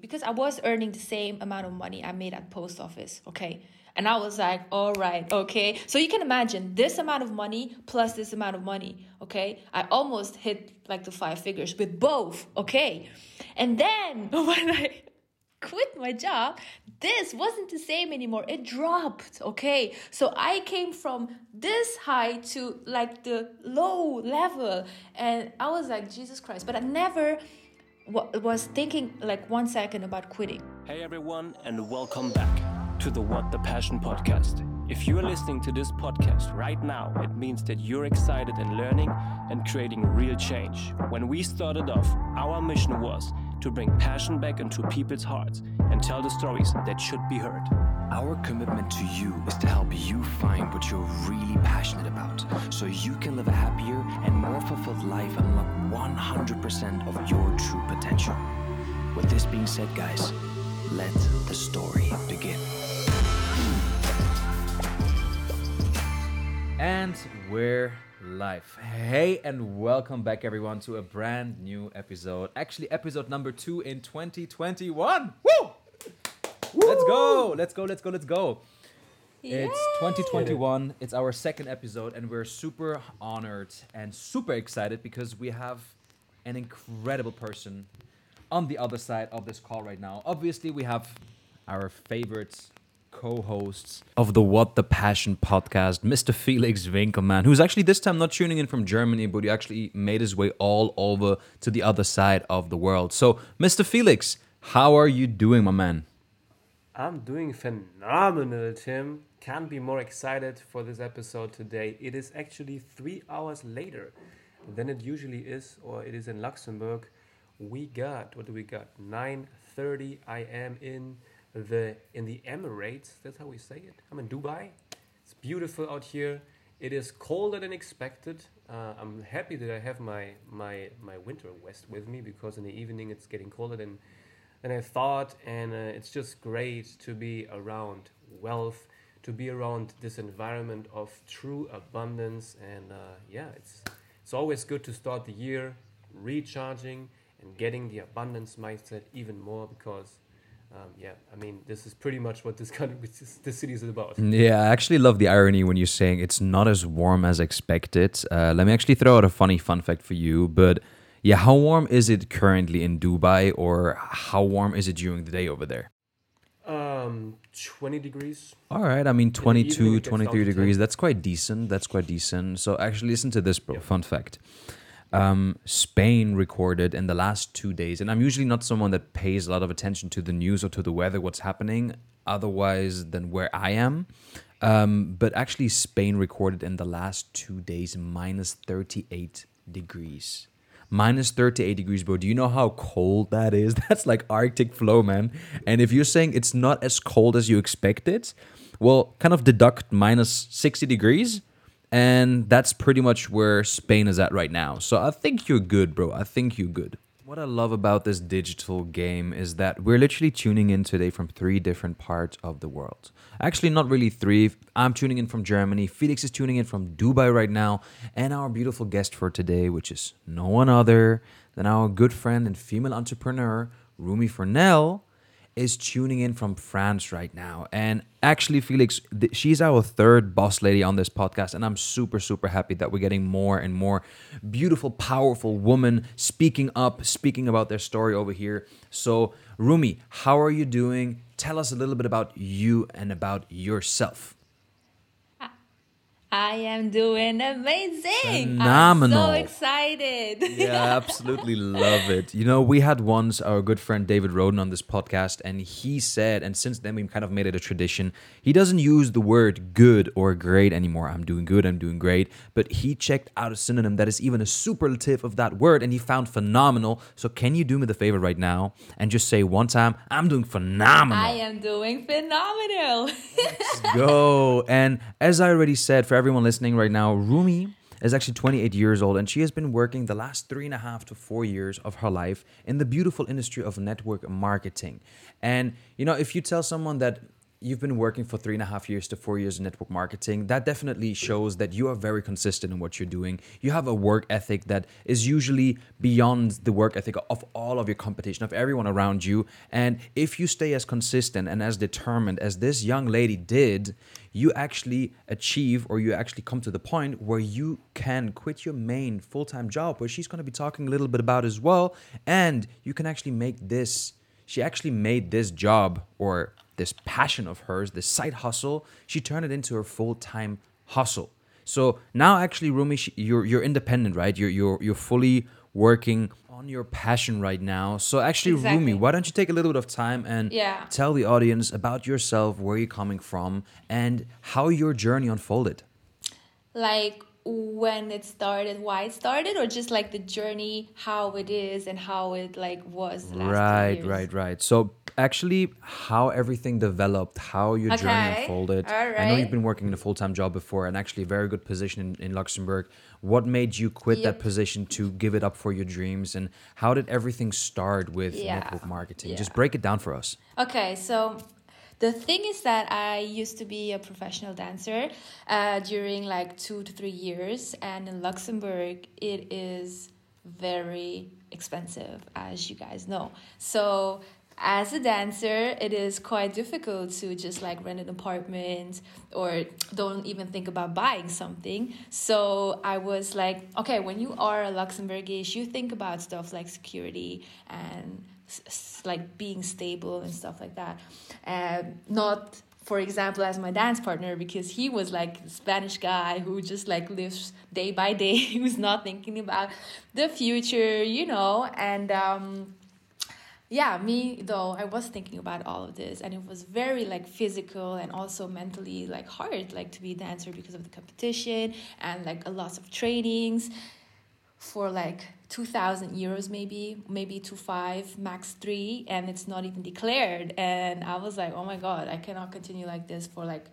because I was earning the same amount of money I made at post office. Okay. And I was like, all right, okay. So you can imagine this amount of money plus this amount of money, okay? I almost hit like the five figures with both, okay? And then when I quit my job, this wasn't the same anymore. It dropped, okay? So I came from this high to like the low level. And I was like, Jesus Christ. But I never was thinking like one second about quitting. Hey everyone, and welcome back to the What the Passion podcast. If you are listening to this podcast right now, it means that you're excited and learning and creating real change. When we started off, our mission was to bring passion back into people's hearts and tell the stories that should be heard. Our commitment to you is to help you find what you're really passionate about so you can live a happier and more fulfilled life and unlock 100% of your true potential. With this being said, guys, let the story begin. And we're live. Hey, and welcome back, everyone, to a brand new episode. Actually, episode number two in 2021. Woo! Let's go! Let's go! Let's go! Let's go! It's 2021. It's our second episode, and we're super honored and super excited because we have an incredible person on the other side of this call right now. Obviously, we have our favorites co-hosts of the What the Passion podcast, Mr. Felix Winkelmann, who's actually this time not tuning in from Germany, but he actually made his way all over to the other side of the world. So, Mr. Felix, how are you doing, my man? I'm doing phenomenal, Tim. Can't be more excited for this episode today. It is actually three hours later than it usually is, or it is in Luxembourg. We got what do we got? 9:30. I am in the in the Emirates. That's how we say it. I'm in Dubai. It's beautiful out here. It is colder than expected. Uh, I'm happy that I have my my my winter vest with me because in the evening it's getting colder than than I thought, and uh, it's just great to be around wealth, to be around this environment of true abundance, and uh, yeah, it's it's always good to start the year recharging and getting the abundance mindset even more because um, yeah, I mean, this is pretty much what this kind of this city is about. Yeah, I actually love the irony when you're saying it's not as warm as expected. Uh, let me actually throw out a funny fun fact for you. But yeah, how warm is it currently in Dubai, or how warm is it during the day over there? Um, 20 degrees. All right, I mean 22, 23 degrees. That's quite decent. That's quite decent. So actually, listen to this, bro. Yep. Fun fact um, Spain recorded in the last two days. And I'm usually not someone that pays a lot of attention to the news or to the weather, what's happening, otherwise than where I am. Um, but actually, Spain recorded in the last two days minus 38 degrees. Minus 38 degrees, bro. Do you know how cold that is? That's like Arctic flow, man. And if you're saying it's not as cold as you expected, well, kind of deduct minus 60 degrees and that's pretty much where Spain is at right now. So I think you're good, bro. I think you're good. What I love about this digital game is that we're literally tuning in today from three different parts of the world. Actually, not really three. I'm tuning in from Germany. Felix is tuning in from Dubai right now. And our beautiful guest for today, which is no one other than our good friend and female entrepreneur, Romy Fournelle, is tuning in from France right now. And actually, Felix, th- she's our third boss lady on this podcast. And I'm super, super happy that we're getting more and more beautiful, powerful women speaking up, speaking about their story over here. So, Romy, how are you doing? Tell us a little bit about you and about yourself. I am doing amazing. Phenomenal. I'm so excited. yeah, absolutely love it. You know, we had once our good friend David Roden on this podcast, and he said, and since then we've kind of made it a tradition, he doesn't use the word good or great anymore. I'm doing good, I'm doing great. But he checked out a synonym that is even a superlative of that word, and he found phenomenal. So can you do me the favor right now and just say one time, I'm doing phenomenal? I am doing phenomenal. Let's go. And as I already said, for everyone listening right now, Romy is actually 28 years old and she has been working the last three and a half to four years of her life in the beautiful industry of network marketing. And, you know, if you tell someone that you've been working for three and a half years to four years in network marketing. That definitely shows that you are very consistent in what you're doing. You have a work ethic that is usually beyond the work ethic of all of your competition, of everyone around you. And if you stay as consistent and as determined as this young lady did, you actually achieve or you actually come to the point where you can quit your main full time job, where she's going to be talking a little bit about as well. And you can actually make this, she actually made this job or this passion of hers, this side hustle, she turned it into her full time hustle. So now, actually, Romy, you're you're independent, right? You're you're you're fully working on your passion right now. So actually, exactly. Romy, why don't you take a little bit of time and yeah. tell the audience about yourself, where you're coming from, and how your journey unfolded? Like when it started, why it started, or just like the journey, how it is, and how it like was. right, right, right. So actually, how everything developed, how your okay. journey unfolded. Right. I know you've been working in a full time job before, and actually a very good position in, in Luxembourg. What made you quit yep. that position to give it up for your dreams, and how did everything start with yeah. network marketing? Yeah. Just break it down for us. Okay, so the thing is that I used to be a professional dancer uh, during like two to three years, and in Luxembourg, it is very expensive, as you guys know. So as a dancer, it is quite difficult to just like rent an apartment or don't even think about buying something. So I was like, okay, when you are a Luxembourgish, you think about stuff like security and like being stable and stuff like that. And not for example as my dance partner because he was like spanish guy who just like lives day by day was not thinking about the future you know? And um yeah me though i was thinking about all of this and it was very like physical and also mentally like hard like to be a dancer because of the competition and like a lot of trainings for like 2000 euros maybe maybe to five max three and it's not even declared. And i was like oh my god i cannot continue like this for like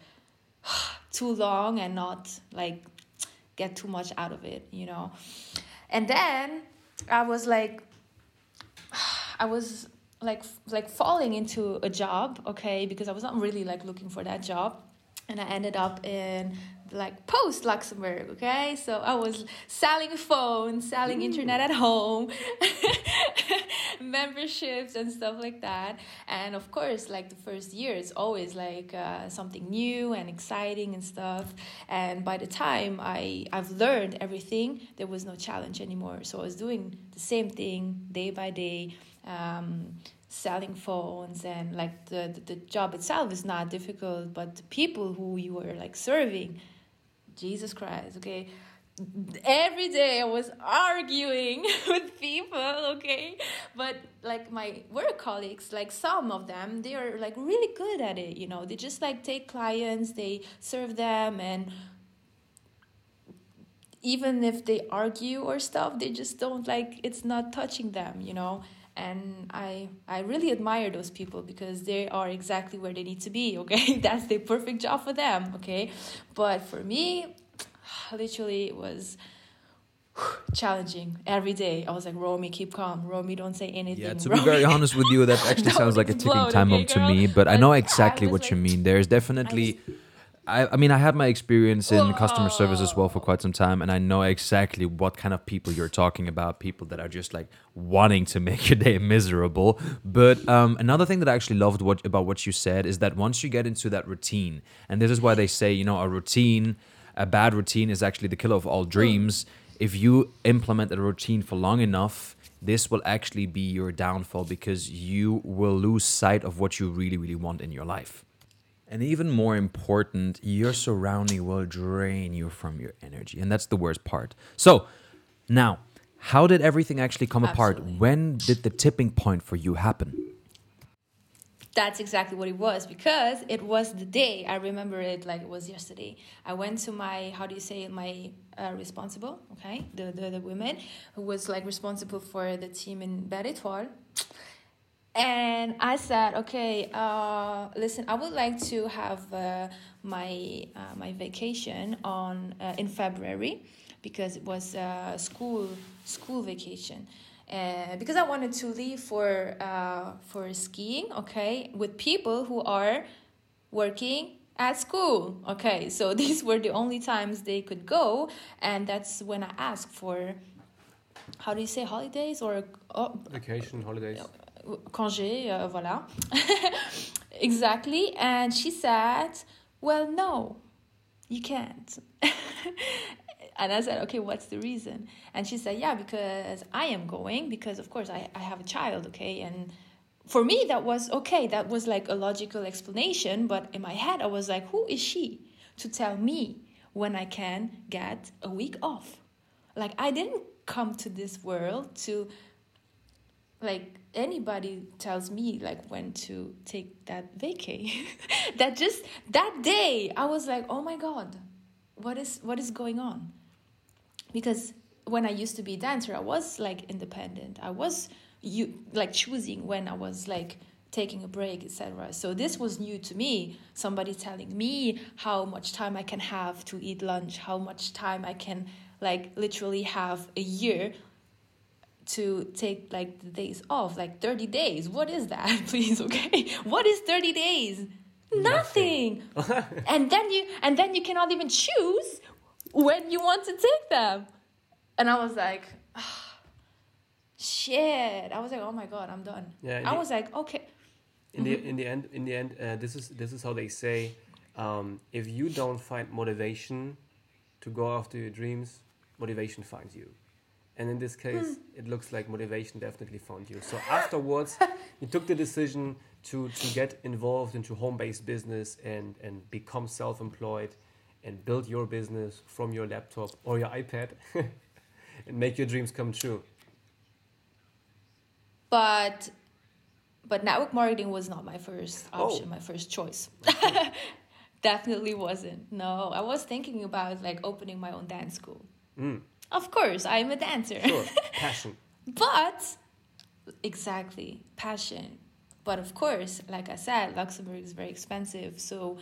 too long and not like get too much out of it you know? And then i was like i was like like falling into a job okay? Because i was not really like looking for that job. And i ended up in like post Luxembourg, okay? So I was selling phones, selling Ooh. internet at home, memberships and stuff like that. And of course, like the first year, it's always like uh, something new and exciting and stuff. And by the time I I've learned everything, there was no challenge anymore. So I was doing the same thing day by day. Um, selling phones and like the, the, the job itself is not difficult but the people who you were like serving Jesus Christ, okay? Every day I was arguing with people, okay? But like my work colleagues, like some of them, they are like really good at it, you know? They just like take clients, they serve them, and even if they argue or stuff, they just don't like it's not touching them, you know? And i i really admire those people because they are exactly where they need to be okay that's the perfect job for them okay but for me literally it was challenging every day. I was like, Romy, keep calm. Romy, don't say anything. Yeah, to Romy. be very honest with you, that actually sounds like a ticking time bomb to me. But, but I know exactly what like, you mean. There's definitely I, I mean, I had my experience in Whoa. customer service as well for quite some time, and I know exactly what kind of people you're talking about. People that are just like wanting to make your day miserable. But um, another thing that I actually loved what, about what you said is that once you get into that routine, and this is why they say, you know, a routine, a bad routine is actually the killer of all dreams. If you implement a routine for long enough, this will actually be your downfall because you will lose sight of what you really, really want in your life. And even more important, your surrounding will drain you from your energy. And that's the worst part. So, now, how did everything actually come Absolutely. apart? When did the tipping point for you happen? That's exactly what it was because it was the day I remember it like it was yesterday. I went to my how do you say my uh, responsible okay the, the the women who was like responsible for the team in Beritoile and I said, okay, uh, listen, I would like to have uh, my uh, my vacation on uh, in February because it was uh, school school vacation. Uh, because I wanted to leave for uh, for skiing, okay, with people who are working at school. Okay, so these were the only times they could go, and that's when I asked for, how do you say holidays or oh, Vacation, holidays. Congé, uh, voilà. exactly. And she said, Well, no, you can't. and I said, Okay, what's the reason? And she said, Yeah, because I am going, because of course I, I have a child, okay? And for me, that was okay. That was like a logical explanation. But in my head, I was like, Who is she to tell me when I can get a week off? Like, I didn't come to this world to like anybody tells me like when to take that vacay. That just that day i was like oh my god what is what is going on? Because when i used to be a dancer i was like independent. I was you like choosing when i was like taking a break etc so this was new to me. Somebody telling me how much time i can have to eat lunch how much time i can like literally have a year to take like the days off like 30 days. What is that? Please okay? What is 30 days? Nothing, and then you and then you cannot even choose when you want to take them. And i was like ah, shit. I was like oh my god i'm done. Yeah, i the- was like okay. In the in the end in the end uh, this is this is how they say um, if you don't find motivation to go after your dreams motivation finds you and in this case it looks like motivation definitely found you. So afterwards you took the decision to to get involved into home-based business and and become self-employed and build your business from your laptop or your ipad and make your dreams come true. But but network marketing was not my first option Oh. my first choice. Definitely wasn't. No i was thinking about like opening my own dance school. Mm, of course i'm a dancer. Sure passion. But exactly passion. But of course like i said luxembourg is very expensive so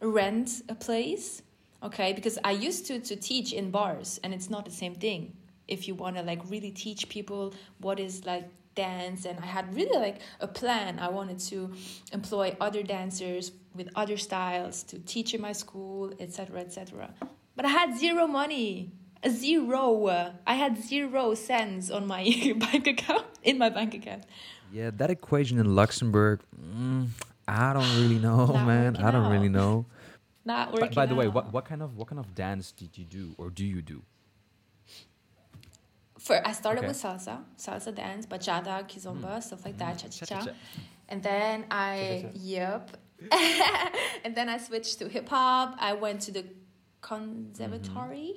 rent a place okay? Because i used to to teach in bars and it's not the same thing. If you want to like really teach people what is like dance and i had really like a plan. I wanted to employ other dancers with other styles to teach in my school etc etc but i had zero money zero i had zero cents on my bank account in my bank account Yeah, that equation in Luxembourg, mm, I don't really know, man. I don't really know. not By, working by the way, what, what kind of what kind of dance did you do or do you do? For I started Okay. with salsa, salsa dance, bachata, kizomba, stuff like that, cha cha cha. Cha-cha-cha. And then I yep. and then I switched to hip hop. I went to the conservatory.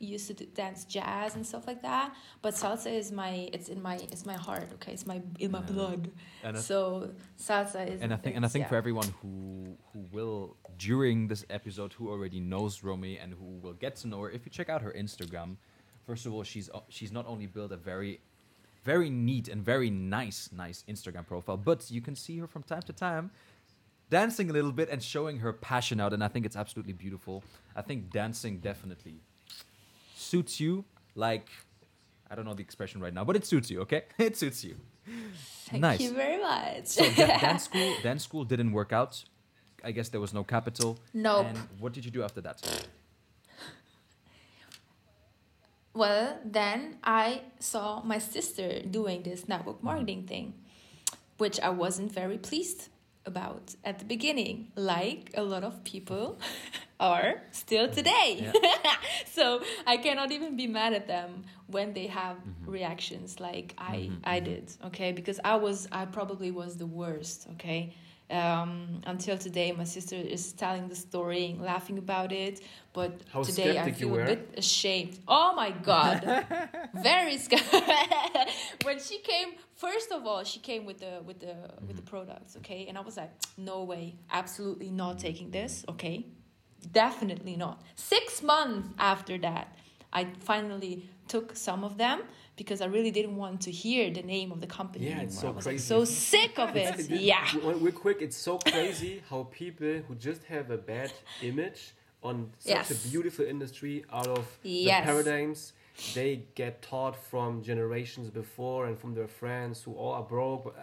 Used to do, dance jazz and stuff like that. But salsa is my it's in my it's my heart, okay? It's my in my blood. And so salsa is and I think and I think yeah. for everyone who who will during this episode who already knows Romy and who will get to know her, if you check out her Instagram, first of all, she's o- she's not only built a very very neat and very nice nice Instagram profile, but you can see her from time to time dancing a little bit and showing her passion out, and I think it's absolutely beautiful. I think dancing definitely suits you like I don't know the expression right now, but it suits you, okay? It suits you. Thank nice. you very much. So da- dance school, dance school didn't work out. I guess there was no capital. Nope. And what did you do after that? Well, then I saw my sister doing this network marketing thing, which I wasn't very pleased about at the beginning, mm-hmm. like a lot of people are still today. so I cannot even be mad at them when they have Mm-hmm. reactions like I mm-hmm. I mm-hmm. did, okay? Because I was I probably was the worst, okay? Um, until today, my sister is telling the story and laughing about it. But How today, I feel a bit ashamed. Oh my god, very scared. when she came, first of all, she came with the with the with the products, okay, and I was like, no way, absolutely not taking this, okay, definitely not. Six months after that, I finally took some of them because I really didn't want to hear the name of the company Yeah, anymore. it's so I was crazy. like so sick of it. It's- yeah. We're quick, it's so crazy how people who just have a bad image on such Yes. a beautiful industry out of Yes. the paradigms, they get taught from generations before and from their friends who all are broke. Uh,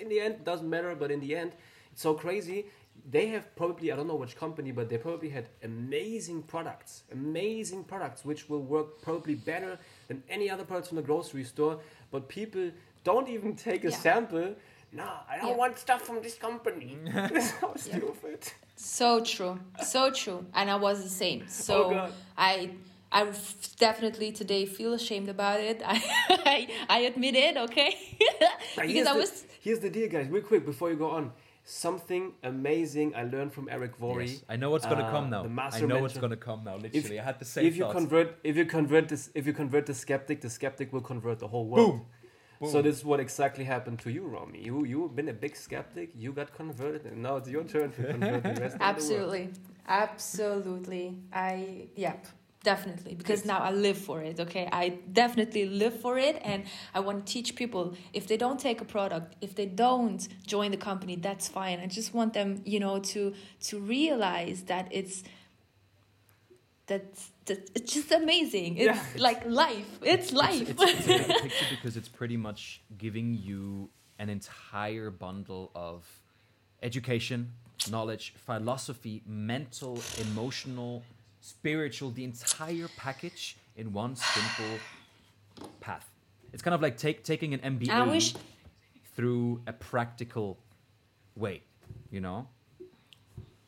in the end, it doesn't matter. But in the end, it's so crazy. They have probably I don't know which company, but they probably had amazing products, amazing products which will work probably better than any other products from the grocery store. But people don't even take a Yeah. sample. No, I don't Yeah. want stuff from this company. That's how stupid. So true, so true, and I was the same. Oh, so Oh, God. I, I f- definitely today feel ashamed about it. I, I, I admit it, okay? Because here's I the, was here's the deal, guys. Real quick before you go on, something amazing I learned from Eric Worre. Yes, I know what's gonna uh, come now. the master I master know what's gonna come now. Literally, I had the same if you thoughts. convert if you convert this if you convert the skeptic, the skeptic will convert the whole world. Boom. So this is what exactly happened to you, Romy. You you've been a big skeptic, you got converted, and now it's your turn to convert the rest of the world. absolutely, absolutely. I, yep, definitely. Because now I live for it, okay? I definitely live for it, and I want to teach people if they don't take a product, if they don't join the company, that's fine. I just want them, you know, to to realize that it's that's that it's just amazing. It's Yeah. like life. It's life. It's, it's, it's a good picture because it's pretty much giving you an entire bundle of education, knowledge, philosophy, mental, emotional, spiritual, the entire package in one simple path. It's kind of like take, taking an MBA wish through a practical way, you know?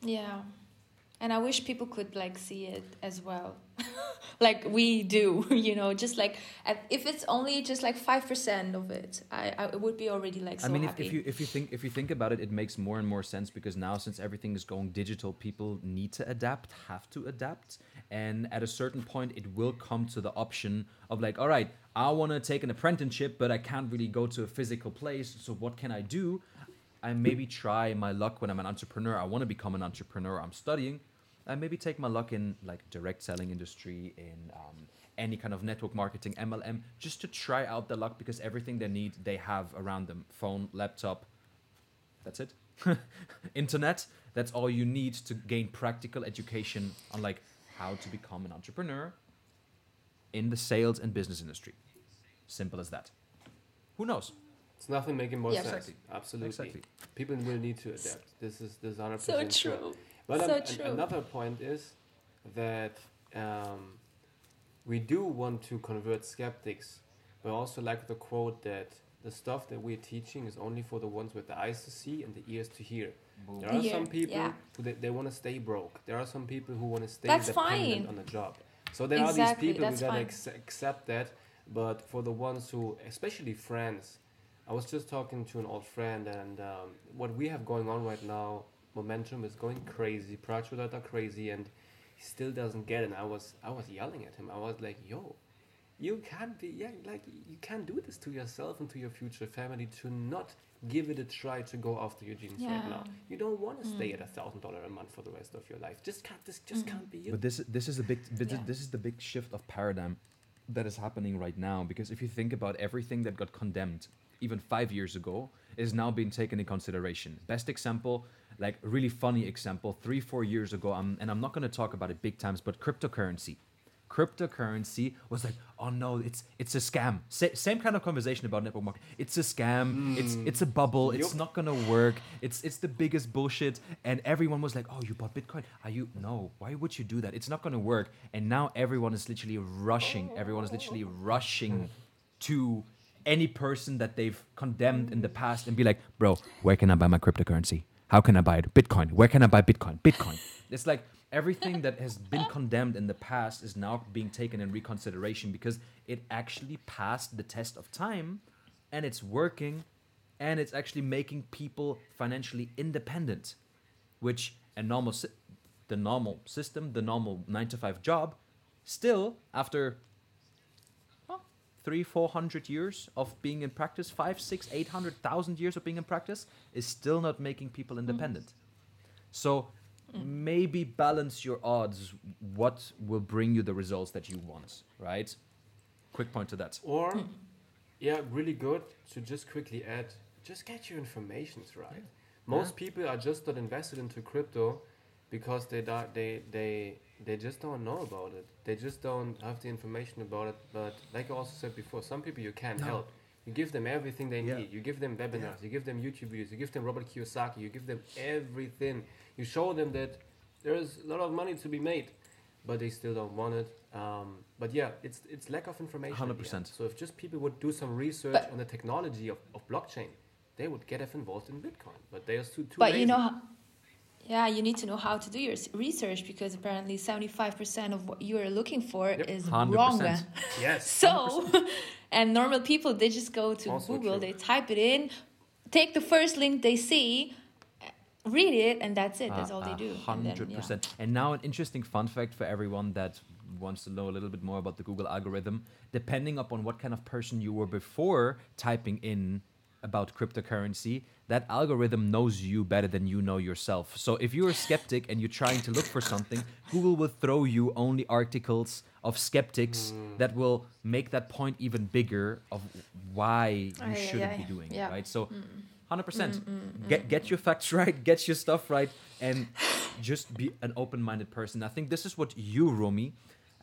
Yeah. And I wish people could like see it as well. like we do, you know, just like if it's only just like 5% of it, I, I would be already like so I mean, if, if you if you think if you think about it, it makes more and more sense because now since everything is going digital, people need to adapt, have to adapt, and at a certain point, it will come to the option of like, all right, I want to take an apprenticeship, but I can't really go to a physical place. So what can I do? I maybe try my luck when I'm an entrepreneur. I want to become an entrepreneur. I'm studying. I maybe take my luck in like direct selling industry, in um, any kind of network marketing, MLM, just to try out the luck because everything they need they have around them: phone, laptop. That's it. Internet. That's all you need to gain practical education on like how to become an entrepreneur in the sales and business industry. Simple as that. Who knows? It's nothing making more Yeah. sense. Exactly. Absolutely. Exactly. People will need to adapt. This is this is hundred so percent true. But so um, an- true. another point is that um, we do want to convert skeptics, but also like the quote that the stuff that we're teaching is only for the ones with the eyes to see and the ears to hear. There are Hear, some people yeah. who they, they want to stay broke. There are some people who want to stay That's dependent fine. on a job. So there Exactly, are these people that's who gotta ex- accept that. But for the ones who, especially friends, I was just talking to an old friend, and um, what we have going on right now, momentum is going crazy. Prachulat are crazy, and he still doesn't get it. And I was, I was yelling at him. I was like, "Yo, you can't be, yeah, like you can't do this to yourself and to your future family to not give it a try to go after your dreams right now. You don't want to Mm. stay at a thousand dollar a month for the rest of your life. Just can't. This just Mm. can't be you. But this this is a big this, Yeah. this is the big shift of paradigm that is happening right now because if you think about everything that got condemned even 5 years ago is now being taken in consideration. Best example, like really funny example, 3 4 years ago um, and I'm not going to talk about it big times but cryptocurrency. Cryptocurrency was like, oh no, it's it's a scam. Sa- same kind of conversation about network marketing. It's a scam. It's it's a bubble. It's not gonna work. It's it's the biggest bullshit. And everyone was like, oh, you bought Bitcoin? Are you no? Why would you do that? It's not gonna work. And now everyone is literally rushing. Everyone is literally rushing to any person that they've condemned in the past and be like, bro, where can I buy my cryptocurrency? How can I buy it? Bitcoin. Where can I buy Bitcoin? Bitcoin. It's like everything that has been condemned in the past is now being taken in reconsideration because it actually passed the test of time and it's working and it's actually making people financially independent which a normal sy- the normal system the normal 9 to 5 job still after three four hundred years of being in practice five six eight hundred thousand years of being in practice is still not making people mm. independent. So mm. maybe balance your odds what will bring you the results that you want right? Quick point to that. Or, mm. yeah, really good to just quickly add, just get your informations right. Most people are just not invested into crypto because they da- they they they just don't know about it. They just don't have the information about it. But like I also said before, some people you can't help. You give them everything they Yeah. need. You give them webinars. You give them YouTube videos. You give them Robert Kiyosaki. You give them everything. You show them that there's a lot of money to be made, but they still don't want it. Um, but yeah, it's it's lack of information. end. 100%. So if just people would do some research But- on the technology of, of blockchain, they would get involved in Bitcoin. But they are too too But lazy. you know, how, yeah, you need to know how to do your research because apparently seventy-five percent of what you are looking for Yep. is 100%. wrong. yes. So, and normal people they just go to Also Google, true. they type it in, take the first link they see, read it, and that's it. That's all they do. And then, Uh, Hundred yeah. percent. And now an interesting fun fact for everyone that wants to know a little bit more about the Google algorithm. Depending upon what kind of person you were before typing in about cryptocurrency, that algorithm knows you better than you know yourself. So if you're a skeptic and you're trying to look for something, Google will throw you only articles of skeptics hmm. that will make that point even bigger of why you Ay, ay, shouldn't be doing Yeah. it, right? So hmm. 100%. Hmm, get get your facts right, get your stuff right and just be an open-minded person. I think this is what you, Romy,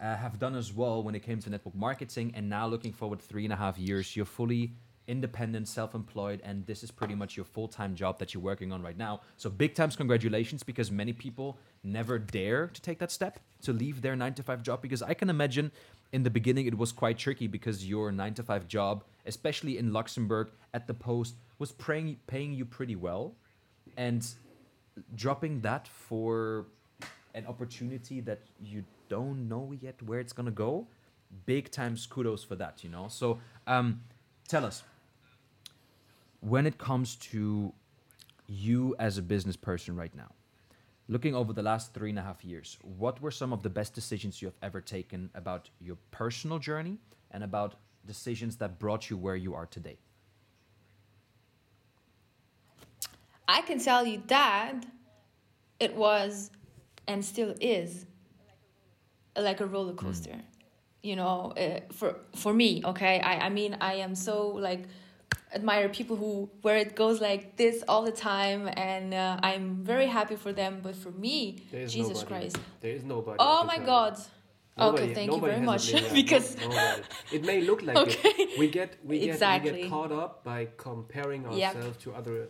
uh, have done as well when it came to network marketing. And now, looking forward three and a half years, you're fully independent, self-employed, and this is pretty much your full-time job that you're working on right now. So, big times congratulations because many people never dare to take that step to leave their nine to five job. Because I can imagine in the beginning it was quite tricky because your nine to five job, especially in Luxembourg at the post, was paying paying you pretty well, and dropping that for an opportunity that you don't know yet where it's gonna go big times kudos for that you know so um tell us when it comes to you as a business person right now looking over the last three and a half years what were some of the best decisions you have ever taken about your personal journey and about decisions that brought you where you are today I can tell you that it was and still is like a roller coaster. You know, uh, for for me, okay. I I mean, I am so like admire people who where it goes like this all the time, and uh, I'm very happy for them. But for me, Jesus nobody. Christ, There is nobody. oh my tell. God. Nobody- okay, thank you very much because nobody. it may look like Okay. it. We get we get we get caught up by comparing Yep. ourselves to other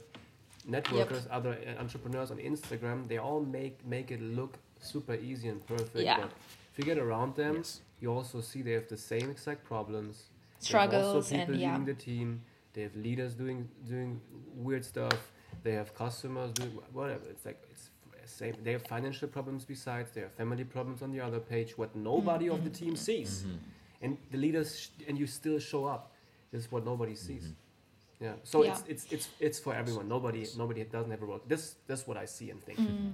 networkers, other uh, entrepreneurs on Instagram. They all make make it look super easy and perfect. Yeah. But if you get around them, Yes. you also see they have the same exact problems. Struggles also people and yeah. leading the team. They have leaders doing doing weird stuff. They have customers doing whatever. It's like it's same. They have financial problems besides. They have family problems on the other page. What nobody of the Mm-hmm. team sees, and the leaders sh- and you still show up. This is what nobody sees. Yeah. So Yeah. it's it's it's it's for everyone. Nobody nobody doesn't have a role. This that's what I see and think. Mm.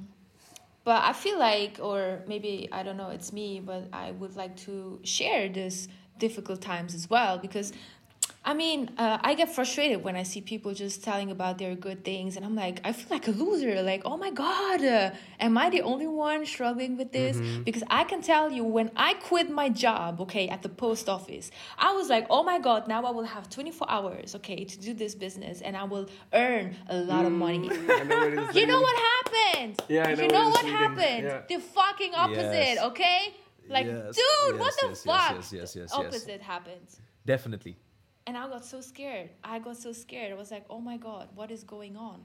But I feel like, or maybe I don't know, it's me, but I would like to share this difficult times as well because. I mean, uh, I get frustrated when I see people just telling about their good things, and I'm like, I feel like a loser. Like, oh my god, uh, am I the only one struggling with this? Because I can tell you, when I quit my job, okay, at the post office, I was like, oh my god, now I will have 24 hours, okay, to do this business, and I will earn a lot of money. I know where You know what happened? Yeah, I know You know this what is leading. happened? Yeah. The fucking opposite, Yes. okay? Like, Yes, dude, what the yes, yes, fuck? yes, yes, yes, yes. opposite happens. definitely And I got so scared. I got so scared. I was like, oh my God, what is going on?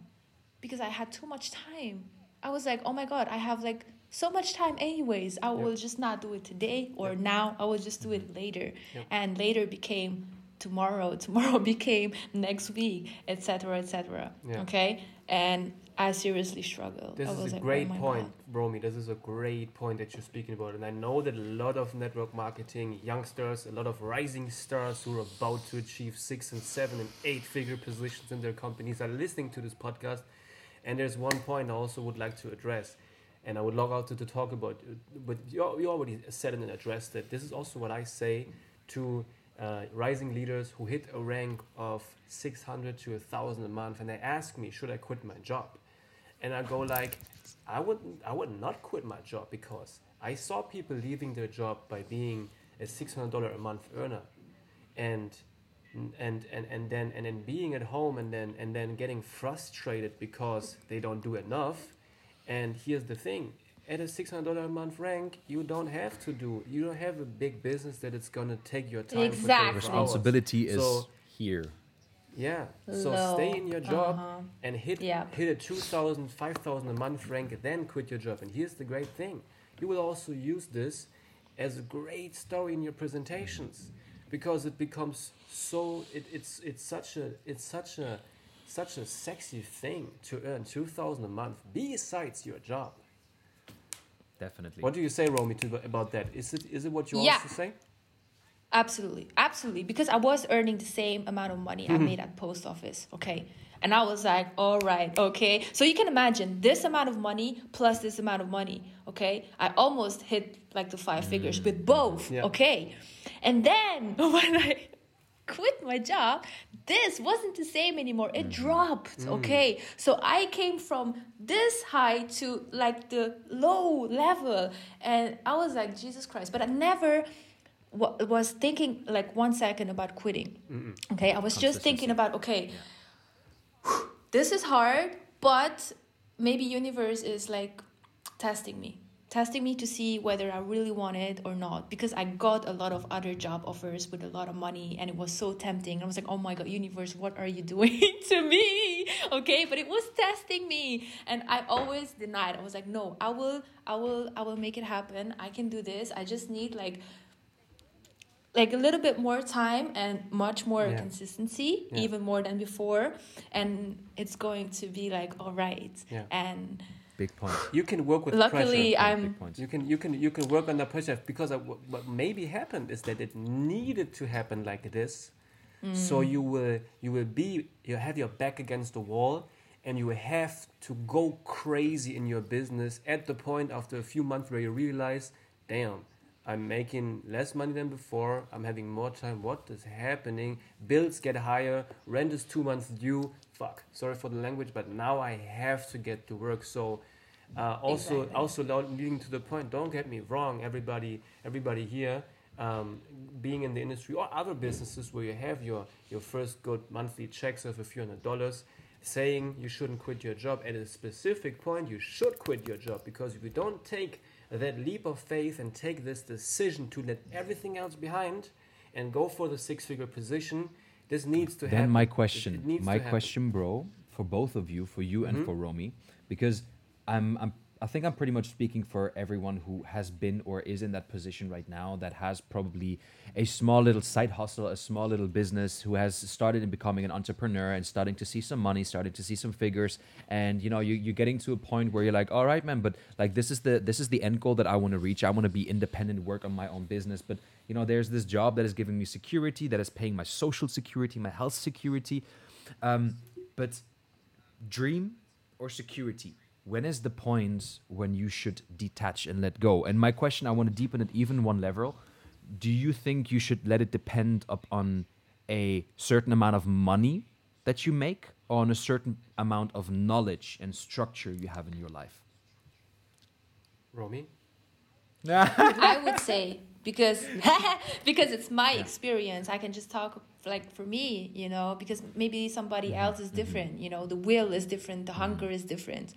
Because I had too much time. I was like, oh my God, I have like so much time anyways. I will just not do it today or now. I will just do it later. Yep. And later became tomorrow. Tomorrow became next week, etc., etc. Yeah. Okay? And I seriously struggled. This is a like, oh great my point, God. Romy. This is a great point that you're speaking about. And I know that a lot of network marketing youngsters, a lot of rising stars who are about to achieve six and seven and eight figure positions in their companies are listening to this podcast. And there's one point I also would like to address. And I would log out to, to talk about, but you, you already said and addressed that This is also what I say to uh, rising leaders who hit a rank of 600 to 1,000 a month. And they ask me, should I quit my job? And I go like, I would I would not quit my job because I saw people leaving their job by being a six hundred dollar a month earner, and and and and then and then being at home and then and then getting frustrated because they don't do enough, and here's the thing. At a six hundred dollar a month rank, you don't have to do. You don't have a big business that it's gonna take your time. for Exactly. 24 hours. responsibility is So- here Yeah. So Low. stay in your job Uh-huh. and hit Yeah. hit a 2,000, 5,000 a month rank, then quit your job. And here's the great thing: you will also use this as a great story in your presentations because it becomes so it, it's it's such a it's such a such a sexy thing to earn 2,000 a month besides your job. Definitely. What do you say, Romy, to, about that? Is it is it what you Yeah. also say? Absolutely, absolutely. Because I was earning the same amount of money I mm-hmm. made at post office. Okay. And I was like, all right, okay. So you can imagine this amount of money plus this amount of money. Okay. I almost hit like the five figures with mm. both. Yeah. Okay. And then when I quit my job, this wasn't the same anymore. It mm-hmm. dropped. Mm. Okay. So I came from this high to like the low level. And I was like, Jesus Christ. But I never was thinking like one second about quitting. Okay, I was just thinking about okay, this is hard, but maybe universe is like testing me, testing me to see whether I really want it or not. Because I got a lot of other job offers with a lot of money, and it was so tempting. I was like, oh my god, universe, what are you doing to me? Okay, but it was testing me, and I always denied. I was like, no, I will, I will, I will make it happen. I can do this. I just need like like a little bit more time and much more Yeah. consistency Yeah. even more than before and it's going to be like all right Yeah. and Big point. You can work with luckily pressure. i'm You can you can you can work on under pressure because of what, what maybe happened is that it needed to happen like this, so Mm. you will you will be you have your back against the wall, and you will have to go crazy in your business at the point after a few months where you realize, damn, I'm making less money than before. I'm having more time. What is happening? Bills get higher. Rent is two months due. Fuck. Sorry for the language, but now I have to get to work. So, uh, also, Exactly. also leading to the point. Don't get me wrong. Everybody, everybody here, um, being in the industry or other businesses where you have your your first good monthly checks of a few hundred dollars, saying you shouldn't quit your job at a specific point. You should quit your job because if you don't take that leap of faith and take this decision to let everything else behind and go for the six figure position, this needs to happen. Then my question, my question, bro, for both of you, for you and Mhm. for Romy, because I'm, I'm, I think I'm pretty much speaking for everyone who has been or is in that position right now that has probably a small little side hustle, a small little business, who has started in becoming an entrepreneur and starting to see some money, starting to see some figures, and you know you you're getting to a point where you're like, all right, man, but like this is the this is the end goal that I want to reach. I want to be independent, work on my own business, but you know there's this job that is giving me security, that is paying my social security, my health security, um, but dream or security when is the point when you should detach and let go? And my question i want to deepen it even one level. Do you think you should let it depend upon a certain amount of money that you make or on a certain amount of knowledge and structure you have in your life? Romy? i would say because because it's my experience i can just talk like for me you know because maybe somebody mm-hmm. else is mm-hmm. different you know the will is different the mm-hmm. hunger is different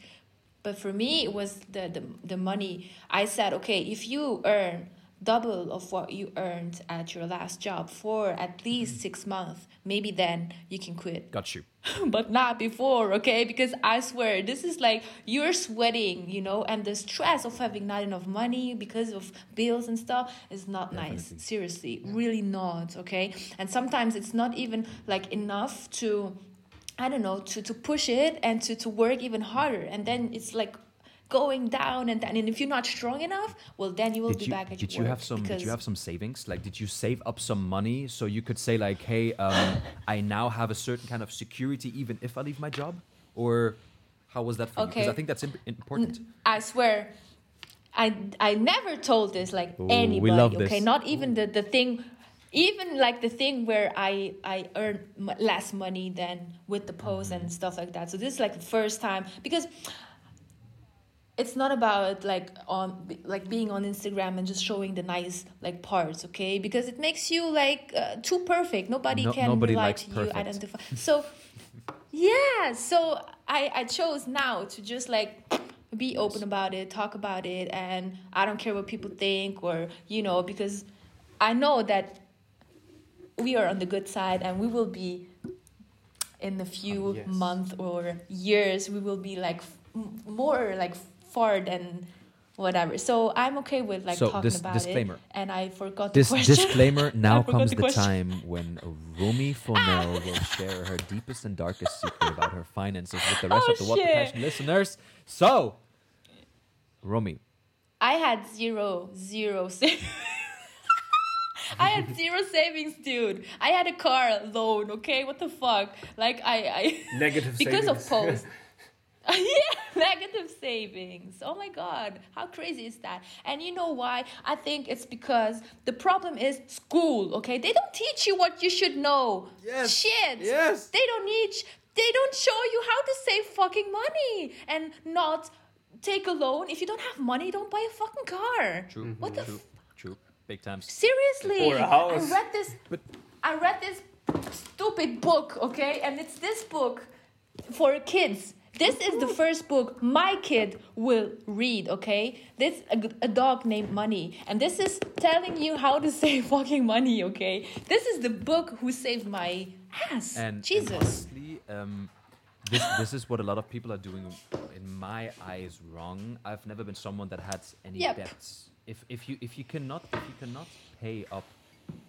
but for me it was the, the the money i said okay if you earn double of what you earned at your last job for at least mm-hmm. six months maybe then you can quit got you but not before, okay? Because I swear, this is like you're sweating, you know, and the stress of having not enough money because of bills and stuff is not nice. Definitely. Seriously, really not, okay? And sometimes it's not even like enough to, I don't know, to, to push it and to, to work even harder. And then it's like going down and down. And if you're not strong enough, well, then you will did be you back at did you have some did you have some savings like did you save up some money so you could say like hey um, i now have a certain kind of security even if i leave my job or how was that for you because i think that's imp- important I swear, I I never told this like Ooh, we anybody. love okay, this. not even the the thing, even like the thing where I I earn m- less money than with the post Mm-hmm. and stuff like that. So this is like the first time because. It's not about like on like being on Instagram and just showing the nice like parts, okay? Because it makes you like uh, too perfect. Nobody No- can nobody likes to you, perfect. identify. So yeah, so I I chose now to just like be open about it, talk about it, and I don't care what people think or you know because I know that we are on the good side and we will be in a few oh, yes. months or years we will be like f- m- more like far than whatever. So I'm okay with like So, talking dis- about disclaimer. it. And I forgot This the question. disclaimer now comes the the, time when Romy Fournelle ah! will share her deepest and darkest secret about her finances with the rest Oh, of the What the shit. Passion listeners. So, Romy, I had zero, zero savings. I had zero savings, dude. I had a car loan. Okay, what the fuck? Like I, I Negative because of savings. post. yeah, negative savings. Oh my god, how crazy is that? And you know why? I think it's because the problem is school. Okay, they don't teach you what you should know. Yes, Shit. yes. They don't need. They don't show you how to save fucking money and not take a loan. If you don't have money, don't buy a fucking car. true, What the true, f- true, big times. Seriously, Or a house. I read this. I read this stupid book, okay, and it's this book for kids. This is the first book my kid will read, okay? This a dog named Money, and this is telling you how to save fucking money, okay? This is the book who saved my ass. And, and Jesus. honestly, um, this this is what a lot of people are doing, in my eyes, wrong. I've never been someone that had any Yep. debts. If if you if you cannot if you cannot pay up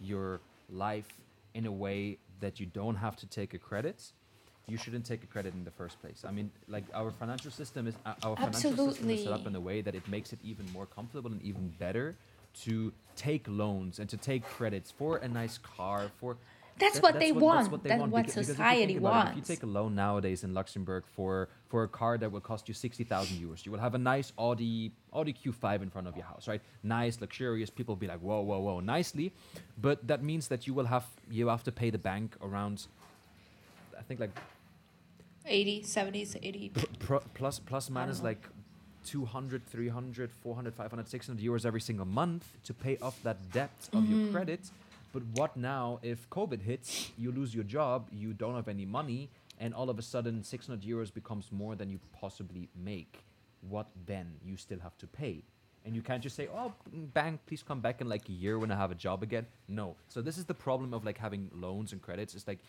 your life in a way that you don't have to take a credit, you shouldn't take a credit in the first place. I mean, like our financial system is uh, our financial system is set up in a way that it makes it even more comfortable and even better to take loans and to take credits for a nice car for That's that- what they want. they That's want, what because- because if you society it, wants. If you take a loan nowadays in Luxembourg for for a car that will cost you sixty thousand euros, you will have a nice Audi Audi Q5 in front of your house, right? Nice, luxurious. People will be like, whoa, whoa, whoa, nicely, but that means that you will have you have to pay the bank around, I think like 80, 70s, 80. pr- pr- plus plus minus like 200 300 400 500 600 euros every single month to pay off that debt of Mm-hmm. your credit but what now if covid hits you lose your job you don't have any money and all of a sudden 600 euros becomes more than you possibly make? What then? You still have to pay. And you can't just say oh bank please come back in like a year when i have a job again. No. So this is the problem of like having loans and credits. It's like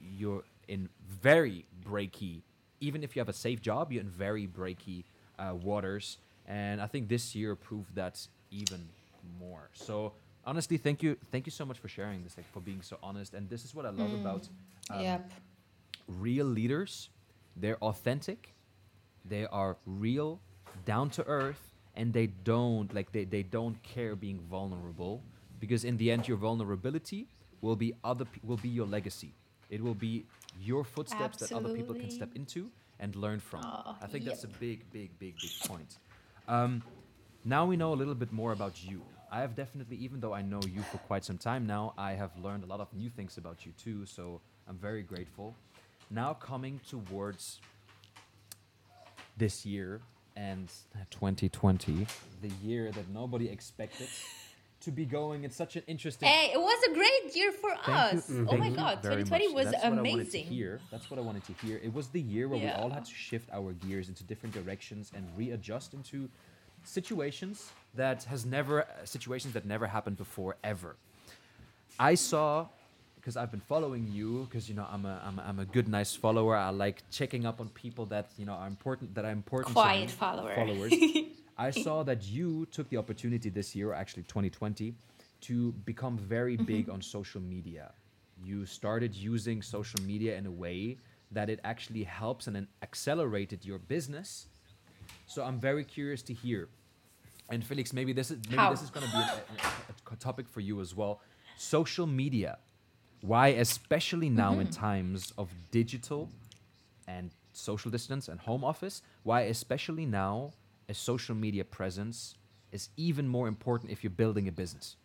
you're in very breaky even if you have a safe job you're in very breaky uh, waters. And i think this year proved that even more. So honestly thank you thank you so much for sharing this like for being so honest. And this is what i love about um, yep. real leaders. They're authentic. They are real down to earth and they don't like they, they don't care being vulnerable. Because in the end your vulnerability will be other pe- will be your legacy. It will be your footsteps that other people can step into and learn from. Oh, i think that's a big big big big point. Um, now we know a little bit more about you. I have definitely, even though I know you for quite some time now, I have learned a lot of new things about you too. So I'm very grateful. Now coming towards this year and 2020, the year that nobody expected to be going in such an interesting. Hey, it was a great year for Thank us. Mm-hmm. Oh you- Oh my god, 2020 much. was That's what I wanted to amazing. hear. That's what I wanted to hear. It was the year where Yeah. we all had to shift our gears into different directions and readjust into situations that has never uh, situations that never happened before ever. I saw because I've been following you because you know I'm a, I'm a I'm a good nice follower. I like checking up on people that you know are important that are important. Quiet follower. Followers. I saw that you took the opportunity this year, actually 2020, to become very Mm-hmm. big on social media. You started using social media in a way that it actually helps and accelerated your business. So I'm very curious to hear. And Felix, maybe this is maybe How? this is going to be a, a- a topic for you as well. Social media. Why, especially now in times of digital and social distance and home office, why, especially now, a social media presence is even more important if you're building a business.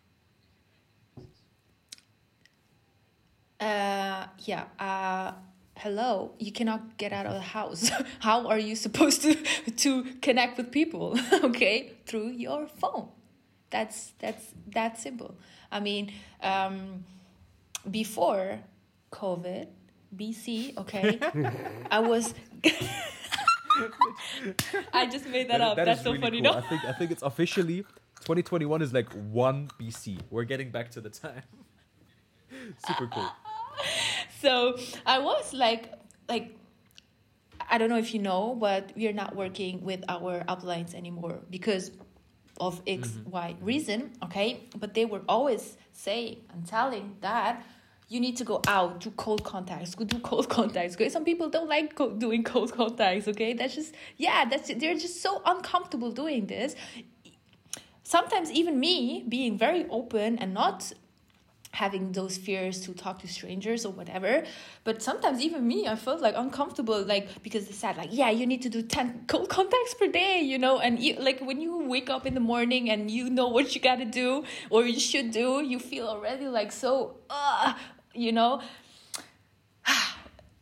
Uh, yeah. Uh, hello. You cannot get out of the house. How are you supposed to to connect with people? okay, through your phone. That's that's that simple. I mean, um, before COVID, BC. Okay, I was. I just made that, up. That's so funny, no? I think I think it's officially 2021 is like one BC. We're getting back to the time. Super cool. So I was like, like, I don't know if you know, but we are not working with our uplines anymore because of X, mm-hmm. Y reason. Okay, but they were always saying and telling that you need to go out, do cold contacts, go do cold contacts. Okay, some people don't like co- doing cold contacts. Okay, that's just yeah, that's they're just so uncomfortable doing this. Sometimes even me being very open and not having those fears to talk to strangers or whatever. But sometimes even me i felt like uncomfortable like because they said like yeah you need to do 10 cold contacts per day you know? And you, like when you wake up in the morning and you know what you gotta do or you should do you feel already like so uh, you know?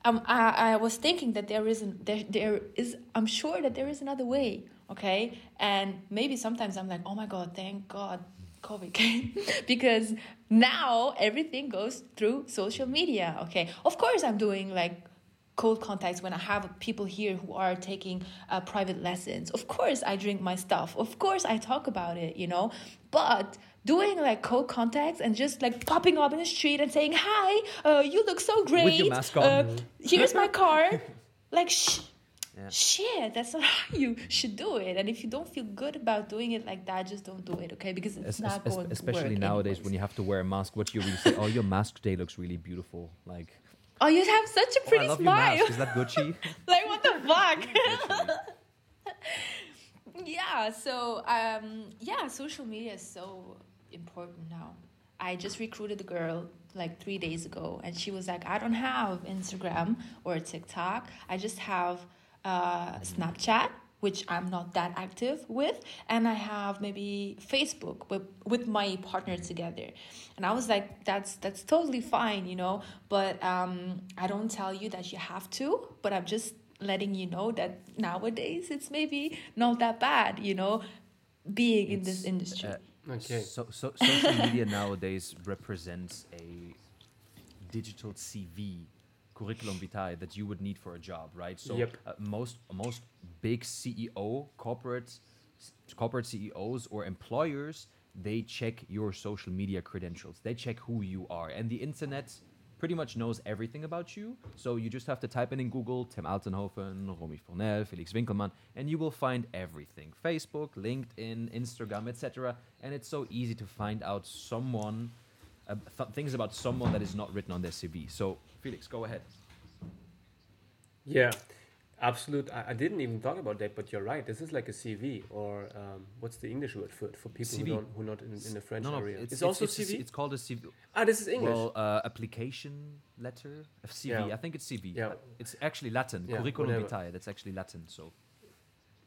Um, I, I was thinking that there isn't there there is I'm sure that there is another way okay? And maybe sometimes I'm like oh my god thank god COVID came because now everything goes through social media okay of course I'm doing like cold contacts when I have people here who are taking uh, private lessons. Of course, I drink my stuff. Of course, I talk about it, you know. But doing like cold contacts and just like popping up in the street and saying, "Hi, uh, you look so great. With your mask on. Uh, here's my card." like, sh- Yeah. shit, that's not how you should do it. And if you don't feel good about doing it like that, just don't do it, okay? Because it's Es- not es- going especially nowadays when you have to wear a mask. What you really say? Oh, your mask today looks really beautiful. Like, Oh, you have such a oh, pretty your smile. mask. Is that Gucci? like what the fuck yeah so um yeah social media is so important now i just recruited a girl like three days ago and she was like i don't have instagram or tiktok i just have uh, snapchat which i'm not that active with and i have maybe facebook with, with my partner together and i was like that's that's totally fine you know but um, i don't tell you that you have to but i'm just letting you know that nowadays it's maybe not that bad you know being in this industry uh, Okay. So, so social media nowadays represents a digital CV, curriculum vitae that you would need for a job, right? So Yep. uh, most most big CEO corporate corporate CEOs or employers, they check your social media credentials. They check who you are, and the internet pretty much knows everything about you. So you just have to type in in Google Tim Altenhofen, Romy Fournelle, Felix Winkelmann, and you will find everything: Facebook, LinkedIn, Instagram, etc. And it's so easy to find out someone, uh, th- things about someone that is not written on their CV. So Felix, go ahead. Yeah, absolute. I, I didn't even talk about that, but you're right. This is like a CV, or um, what's the English word for it for people CV. who don't who not in, in the French no, no, area? it's, It's, also it's, CV. It's called a CV. ah, this is English. Well, uh, application letter, a CV. Yeah. I think it's CV. Yeah. It's actually Latin. Yeah, Curriculum vitae. That's actually Latin. So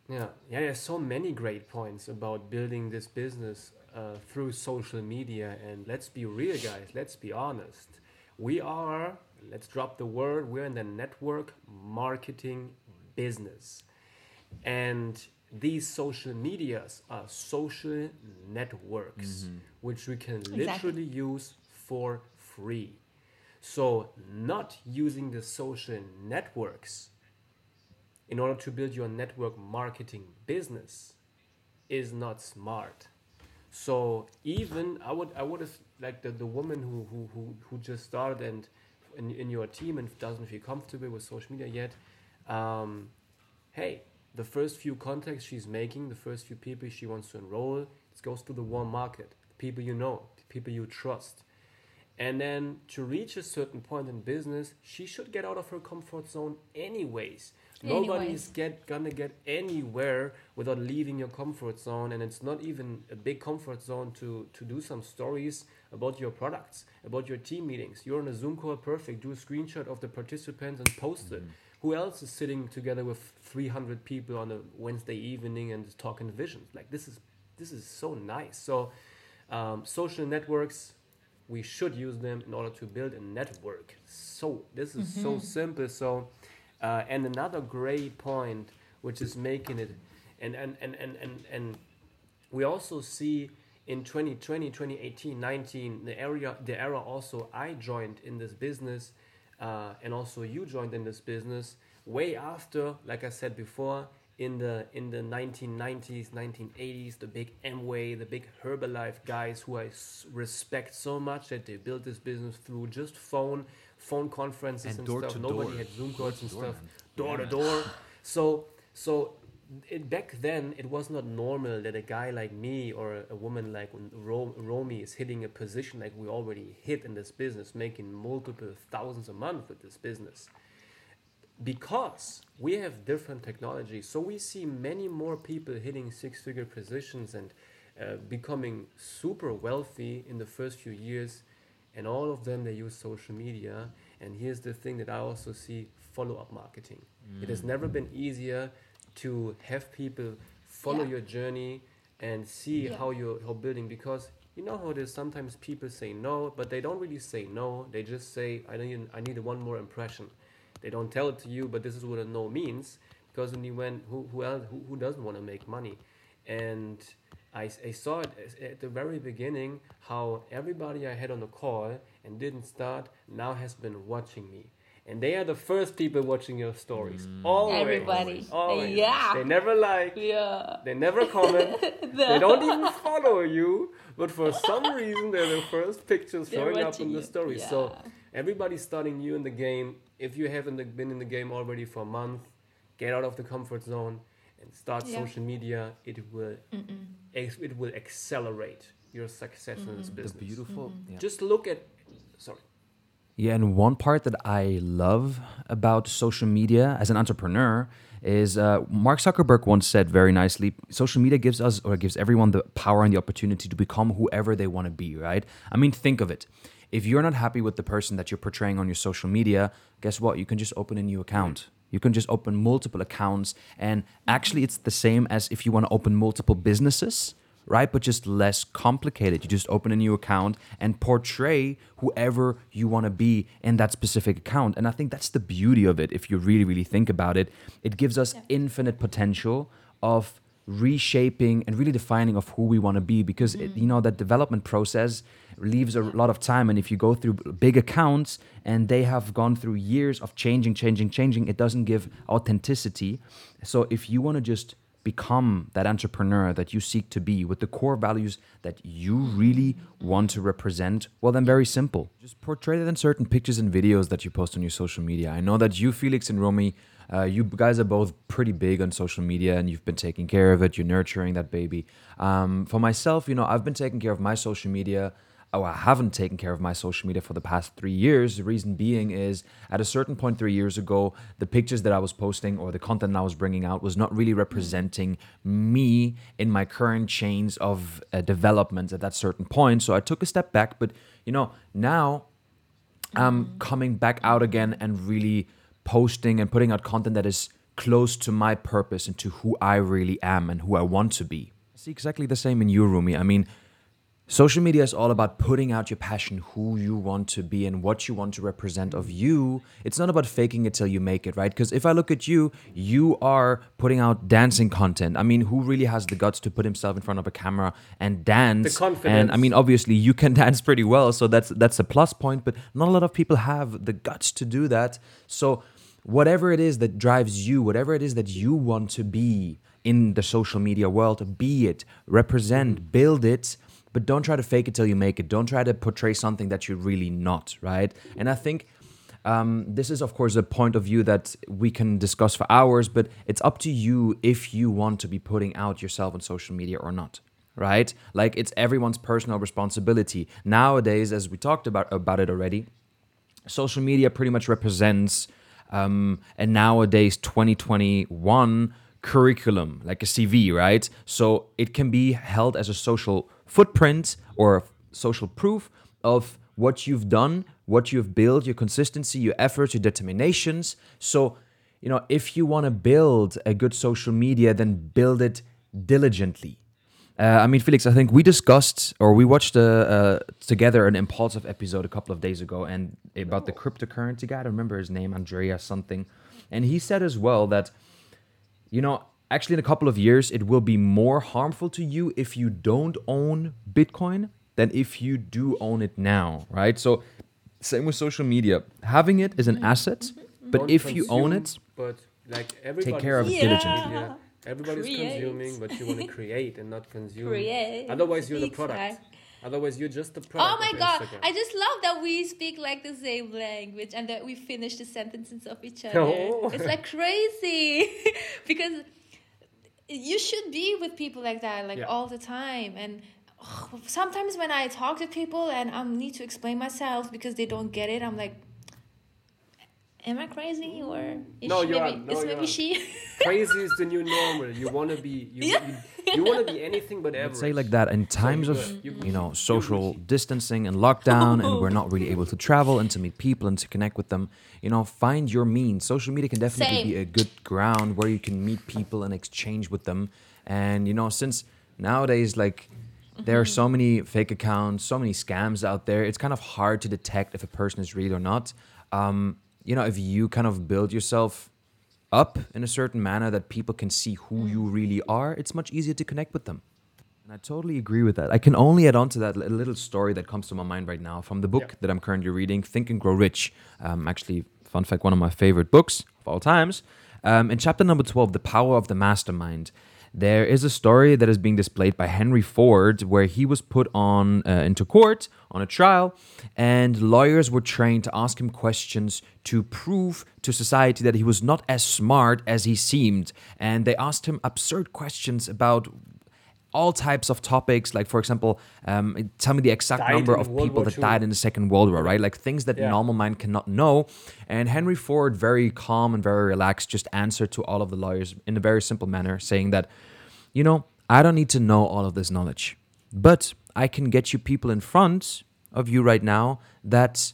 Yeah, yeah. There's so many great points about building this business uh, through social media, and let's be real, guys. Let's be honest. We are. Let's drop the word. We're in the network marketing business, and these social medias are social networks, which we can Exactly. literally use for free. So, not using the social networks in order to build your network marketing business is not smart. So even I would I would have like the, the woman who, who, who, who just started and in, in your team and doesn't feel comfortable with social media yet, um, hey, the first few contacts she's making, the first few people she wants to enroll, it goes to the warm market, people you know, people you trust. And then to reach a certain point in business, she should get out of her comfort zone anyways. Nobody Anyways. is get gonna get anywhere without leaving your comfort zone, and it's not even a big comfort zone to to do some stories about your products, about your team meetings. You're on a Zoom call, perfect. Do a screenshot of the participants and post it. Who else is sitting together with 300 people on a Wednesday evening and talking visions? Like this is this is so nice. So um, social networks we should use them in order to build a network. So this is so simple. So uh, and another great point, which is making it, and and and and and, and we also see in 2020 2018 19 the area the era also i joined in this business uh, and also you joined in this business way after like i said before in the in the 1990s 1980s the big Amway the big Herbalife guys who I s- respect so much that they built this business through just phone phone conferences And and, stuff. Nobody door. had Zoom calls and door, stuff. man. door yeah. to door So so it, back then it was not normal that a guy like me or a, a woman like Ro- Romy is hitting a position like we already hit in this business, making multiple thousands a month with this business because we have different technologies so we see many more people hitting six figure positions and uh, becoming super wealthy in the first few years and all of them they use social media. And here's the thing that i also see follow-up marketing. It has never been easier to have people follow Yeah. your journey and see Yeah. how you're how building because you know how it is sometimes people say no but they don't really say no. They just say i need i need one more impression they don't tell it to you, but this is what a no means. Because end, who who else, who, who doesn't want to make money? And I, I saw it uh, at the very beginning how everybody I had on the call and didn't start now has been watching me. And they are the first people watching your stories. Mm. Always. Everybody. Always. Yeah. They never like. Yeah. They never comment. They don't even follow you. But for some reason, they're the first pictures They're showing up in the you. story. So Yeah. everybody's starting new in the game. If you haven't been in the game already for a month, get out of the comfort zone and start Yeah. social media. It will ex- it will accelerate your success in this business. The business. beautiful. yeah. Just look at sorry. Yeah, and one part that I love about social media as an entrepreneur is uh, Mark Zuckerberg once said very nicely social media gives us or gives everyone the power and the opportunity to become whoever they want to be, right? I mean, think of it. If you're not happy with the person that you're portraying on your social media, guess what? You can just open a new account. You can just open multiple accounts. And actually, it's the same as if you want to open multiple businesses right? But just less complicated. You just open a new account and portray whoever you want to be in that specific account. And I think that's the beauty of it. If you really, really think about it, it gives us infinite potential of reshaping and really defining of who we want to be because it, mm. you know that development process leaves a lot of time and if you go through big accounts and they have gone through years of changing changing changing it doesn't give authenticity so if you want to just become that entrepreneur that you seek to be with the core values that you really want to represent, well, then very simple. Just portray that in certain pictures and videos that you post on your social media. I know that you, Felix and Romy, uh, you guys are both pretty big on social media and you've been taking care of it. You're nurturing that baby. Um, for myself, you know, I've been taking care of my social media oh, I haven't taken care of my social media for the past three years. The reason being is at a certain point three years ago, the pictures that I was posting or the content I was bringing out was not really representing me in my current chains of uh, development at that certain point. So I took a step back. But, you know, now I'm coming back out again and really posting and putting out content that is close to my purpose and to who I really am and who I want to be. I see exactly the same in you, Romy. I mean, Social media is all about putting out your passion, who you want to be, and what you want to represent of you. It's not about faking it till you make it, right? Because if I look at you, you are putting out dancing content. I mean, who really has the guts to put himself in front of a camera and dance? The confidence. And I mean, obviously, you can dance pretty well, so that's that's a plus point. But not a lot of people have the guts to do that. So, whatever it is that drives you, whatever it is that you want to be in the social media world, be it, represent, build it but don't try to fake it till you make it. Don't try to portray something that you're really not, right? And I think um, this is, of course, a point of view that we can discuss for hours, but it's up to you if you want to be putting out yourself on social media or not. Right? Like it's everyone's personal responsibility. Nowadays, as we talked about about it already, social media pretty much represents um, a nowadays 2021 curriculum, like a CV, right? So it can be held as a social footprint or social proof of what you've done, what you've built, your consistency, your efforts, your determinations. So, you know, if you want to build a good social media, then build it diligently. Uh, I mean, Felix, I think we discussed or we watched uh, uh, together an Impaulsive episode a couple of days ago and about the cryptocurrency guy. I remember his name, Andrea something. And he said as well that, you know, actually in a couple of years, it will be more harmful to you if you don't own Bitcoin than if you do own it now, right? So, same with social media. Having it is an mm-hmm. asset, mm-hmm. but Don't if you own it, but like everybody care of it Yeah. diligently. Yeah. Everybody's Create. consuming, but you want to create and not consume. Create. Otherwise, you're the Exact. product. Otherwise, you're just a product. Oh my god! Instagram. I just love that we speak like the same language and that we finish the sentences of each other. Oh. It's like crazy because you should be with people like that like Yeah. all the time and ugh, sometimes when I talk to people and I need to explain myself because they don't get it, I'm like. Am I crazy or is No, she you maybe, aren't. No, is maybe aren't. she? Crazy is the new normal. You want to be. You, Yeah. you, you want to be anything but average. Let's say like that in times you of. You you know good. social distancing and lockdown and we're not really able to travel and to meet people and to connect with them you know find your means social media can definitely Same. be a good ground where you can meet people and exchange with them and you know since nowadays like there are so many fake accounts so many scams out there it's kind of hard to detect if a person is real or not um, you know if you kind of build yourself up in a certain manner that people can see who you really are, it's much easier to connect with them. And I totally agree with that. I can only add on to that a little story that comes to my mind right now from the book Yeah. that I'm currently reading, Think and Grow Rich. Um, actually, fun fact, one of my favorite books of all times. Um, in chapter number 12, The Power of the Mastermind, there is a story that is being displayed by Henry Ford where he was put on uh, into court on a trial and lawyers were trained to ask him questions to prove to society that he was not as smart as he seemed. And they asked him absurd questions about all types of topics like for example um, tell me the exact Died number of people that died in the second world war right? Like things that Yeah. normal mind cannot know. And henry ford very calm and very relaxed just answered to all of the lawyers in a very simple manner saying that you know i don't need to know all of this knowledge but i can get you people in front of you right now that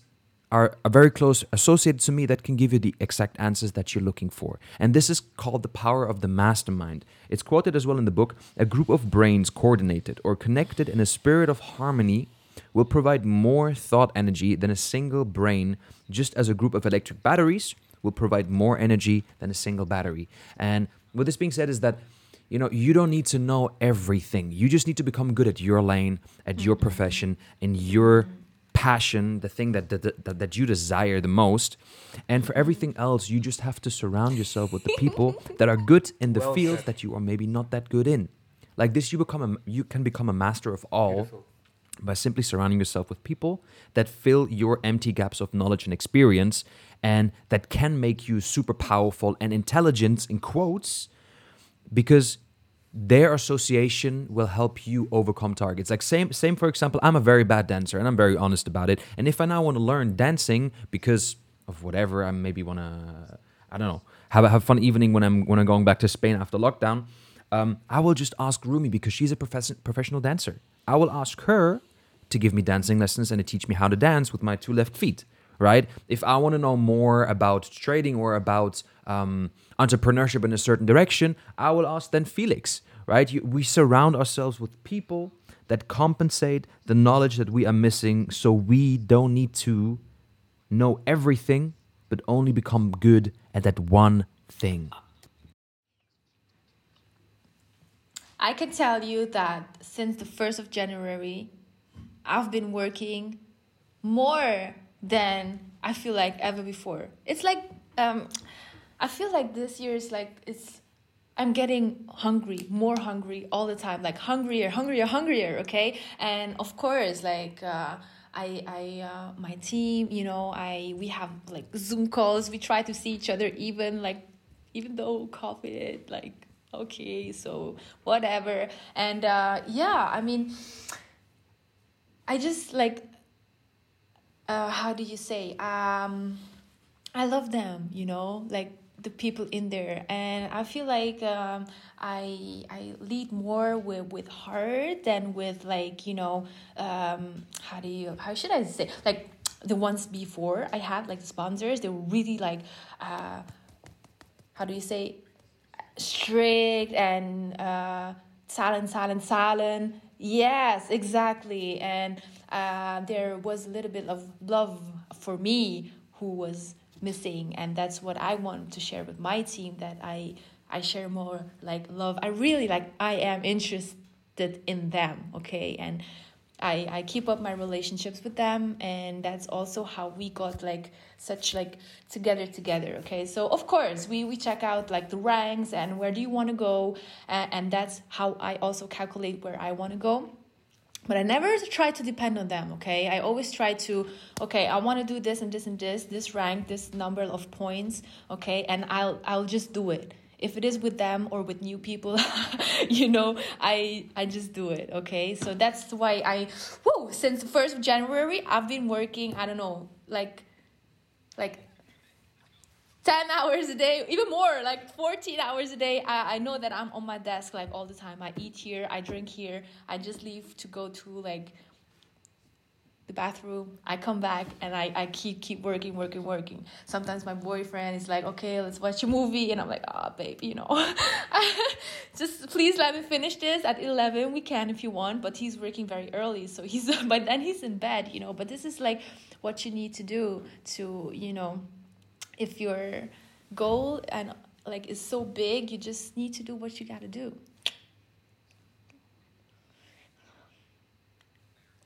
are are very close associated to me that can give you the exact answers that you're looking for. And this is called the power of the mastermind. It's quoted as well in the book a group of brains coordinated or connected in a spirit of harmony will provide more thought energy than a single brain, just as a group of electric batteries will provide more energy than a single battery. And what this being said is that you know you don't need to know everything you just need to become good at your lane at your mm-hmm. profession in your passion the thing that that, that, that you desire the most and for everything else you just have to surround yourself with the people that are good in the Well field said. that you are maybe not that good in like this you become a you can become a master of all Beautiful. by simply surrounding yourself with people that fill your empty gaps of knowledge and experience and that can make you super powerful and intelligent in quotes because their association will help you overcome targets. Like same same for example i'm a very bad dancer and i'm very honest about it. And if i now want to learn dancing because of whatever i maybe want to i don't know have a have fun evening when i'm when i'm going back to spain after lockdown um, i will just ask Romy because she's a profes- professional dancer. I will ask her to give me dancing lessons and to teach me how to dance with my two left feet right? If I want to know more about trading or about um, entrepreneurship in a certain direction, I will ask then Felix, right? You, we surround ourselves with people that compensate the knowledge that we are missing so we don't need to know everything, but only become good at that one thing. I can tell you that since the 1st of January, I've been working more than I feel like ever before. It's like, um, I feel like this year is like, it's, I'm getting hungry, more hungry all the time, like hungrier, hungrier, hungrier, okay? And of course, like, uh, I, I, uh, my team, you know, I, we have like Zoom calls. We try to see each other even like, even though COVID, like, okay, so whatever. And uh, yeah, I mean, I just like, uh, how do you say? Um, I love them, you know, like the people in there, and I feel like um, I I lead more with with heart than with like you know um, how do you how should I say like the ones before I had like sponsors they were really like uh, how do you say strict and uh, silent, silent, silent. Yes, exactly. And uh, there was a little bit of love for me who was missing, and that's what I want to share with my team. That I I share more like love. I really like. I am interested in them. Okay, and. I, I keep up my relationships with them and that's also how we got like such like together together okay so of course we we check out like the ranks and where do you want to go and, and that's how i also calculate where i want to go but I never try to depend on them, okay? I always try to, okay, I want to do this and this and this, this rank, this number of points, okay? And I'll I'll just do it. If it is with them or with new people, you know, I I just do it, okay? So that's why I whoa, since 1st of January, I've been working, I don't know, like like 10 hours a day, even more, like 14 hours a day. I, I know that I'm on my desk like all the time. I eat here, I drink here. I just leave to go to like the bathroom. I come back and I, I keep keep working, working, working. Sometimes my boyfriend is like, okay, let's watch a movie. And I'm like, ah, oh, babe, you know, just please let me finish this at 11. We can if you want, but he's working very early. So he's, but then he's in bed, you know, but this is like what you need to do to, you know, if your goal and like is so big, you just need to do what you got to do.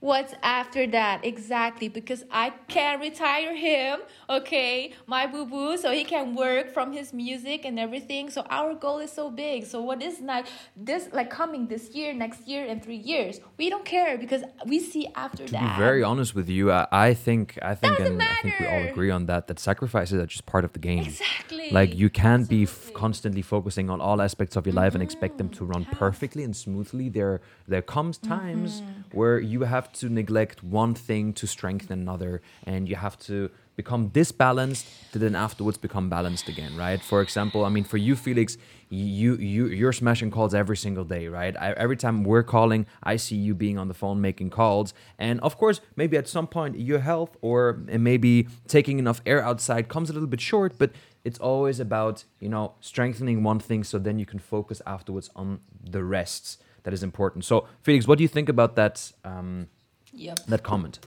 What's after that? Exactly, because I can retire him, okay, my boo boo, so he can work from his music and everything. So our goal is so big. So what is like this, like coming this year, next year, and three years? We don't care because we see after that. to that. be very honest with you, I, I think I think Doesn't and I think we all agree on that that sacrifices are just part of the game. Exactly. Like you can't be f- constantly focusing on all aspects of your life and expect them to run Mm-hmm. perfectly and smoothly. There there comes times Mm-hmm. where you have to neglect one thing to strengthen another and you have to become disbalanced to then afterwards become balanced again, right? For example, I mean for you Felix, you you you're smashing calls every single day, right? I, every time we're calling, I see you being on the phone making calls, and of course, maybe at some point your health or maybe taking enough air outside comes a little bit short, but it's always about you know strengthening one thing so then you can focus afterwards on the rests that is important. So Felix, what do you think about that um, Yep. that comment?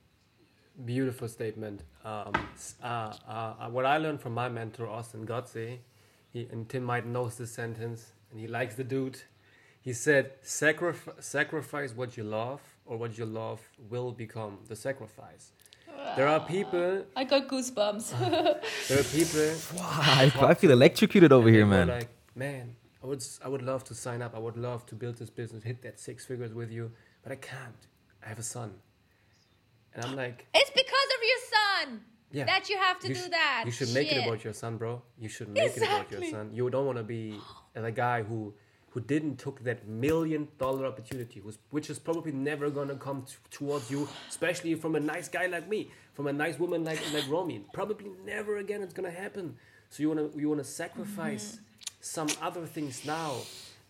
Beautiful statement. Um, uh, uh, what I learned from my mentor Austin Gotze, he and Tim might knows this sentence, and he likes the dude. He said, "Sacrif- "Sacrifice what you love, or what you love will become the sacrifice." There are people. I got goosebumps. There are people. I, I feel electrocuted over here, man. Like, man, I would, s- I would love to sign up. I would love to build this business, hit that six figures with you, but I can't. I have a son, and I'm like, it's because of your son Yeah. that you have to you do that. You should make it about your son, bro. You should make it about your son. You don't want to be the guy who who didn't took that million dollar opportunity, which is probably never gonna come t- towards you, especially from a nice guy like me, from a nice woman like like Romy. Probably never again it's gonna happen. So you wanna you wanna sacrifice Mm-hmm. some other things now.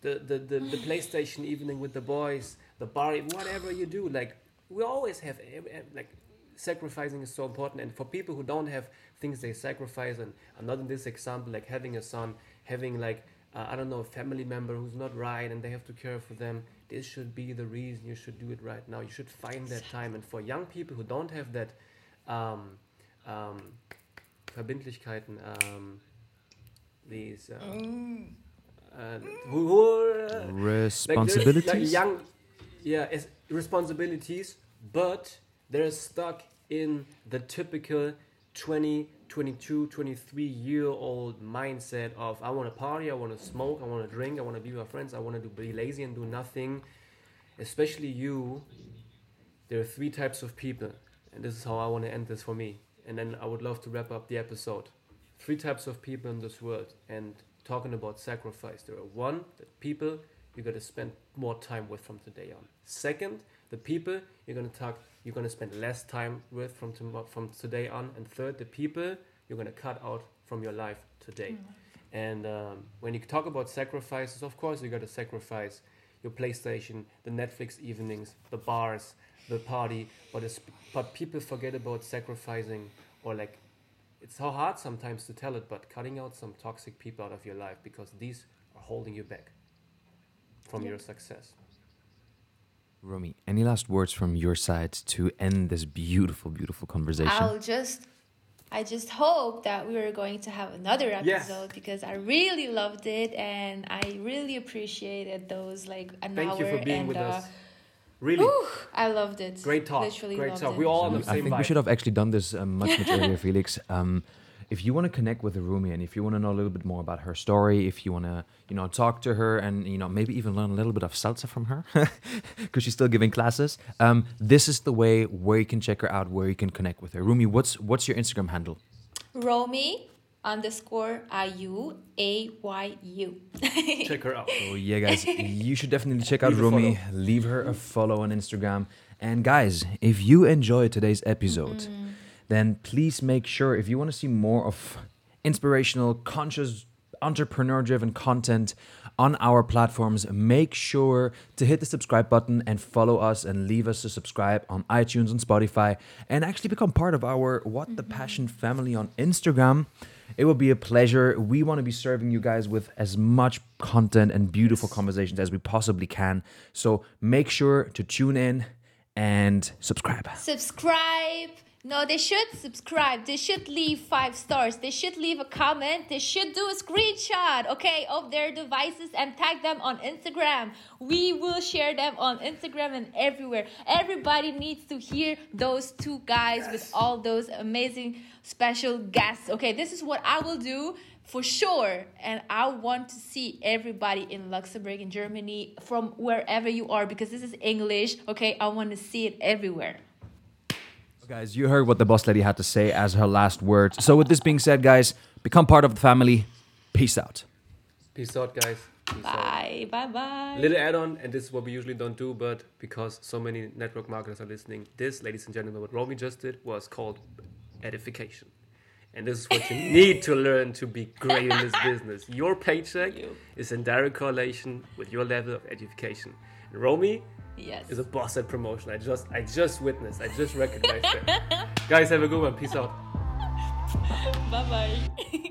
The, the, the, the PlayStation evening with the boys, the bar, whatever you do, like we always have eh, eh, like sacrificing is so important and for people who don't have things they sacrifice and i'm not in this example like having a son having like uh, i don't know a family member who's not right and they have to care for them this should be the reason you should do it right now you should find that time and for young people who don't have that um, um, verbindlichkeiten um, these uh, uh, who, who uh, like like Responsibilities. young, yeah, as responsibilities, but they're stuck in the typical 20, 22, 23 year old mindset of I want to party, I want to smoke, I want to drink, I want to be with my friends, I want to be lazy and do nothing. Especially you, there are three types of people, and this is how I want to end this for me. And then I would love to wrap up the episode. Three types of people in this world, and talking about sacrifice. There are one, the people you're gonna spend more time with from today on. Second, the people you're gonna talk, you're gonna spend less time with from from today on. And third, the people you're gonna cut out from your life today. And um, when you talk about sacrifices, of course, you got to sacrifice your PlayStation, the Netflix evenings, the bars, the party. But it's, but people forget about sacrificing or like it's so hard sometimes to tell it, but cutting out some toxic people out of your life because these are holding you back from your success. Romy, any last words from your side to end this beautiful, beautiful conversation? I'll just I just hope that we are going to have another Yes. episode because I really loved it and I really appreciated those like an Thank hour you for being and with uh, us. Really whew, I loved it. great talk. Literally Great loved talk. it. We all on So the I think vibe. we should have actually done this um, much, much earlier, Felix. Um, if you want to connect with Romy and if you want to know a little bit more about her story, if you want to, you know, talk to her and you know maybe even learn a little bit of salsa from her, because she's still giving classes, um, this is the way where you can check her out, where you can connect with her. Romy, what's what's your Instagram handle? Romy underscore IU A Y U. Check her out. Oh yeah, guys, you should definitely check out Leave Romy. Leave her a follow on Instagram. And guys, if you enjoyed today's episode, then please make sure if you want to see more of inspirational, conscious, entrepreneur-driven content on our platforms, make sure to hit the subscribe button and follow us and leave us a subscribe on iTunes and Spotify and actually become part of our What the mm-hmm. Passion family on Instagram. It will be a pleasure. We want to be serving you guys with as much content and beautiful conversations as we possibly can. So make sure to tune in and subscribe. subscribe. No, they should subscribe. They should leave five stars. They should leave a comment. They should do a screenshot, okay, of their devices and tag them on Instagram. We will share them on Instagram and everywhere. Everybody needs to hear those two guys with all those amazing special guests. Okay, this is what I will do for sure. And I want to see everybody in Luxembourg, in Germany, from wherever you are, because this is English. Okay, I want to see it everywhere. Guys, you heard what the boss lady had to say as her last words. So, with this being said, guys, become part of the family. Peace out. Peace out, guys. Peace out. Bye, bye, bye. Little add on, and this is what we usually don't do, but because so many network marketers are listening, this, ladies and gentlemen, what Romy just did was called edification. And this is what you need to learn to be great in this business. Your paycheck You. is in direct correlation with your level of education. And Romy Yes. is a boss at promotion. I just I just witnessed, I just recognized it. Guys, have a good one. Peace out. Bye bye.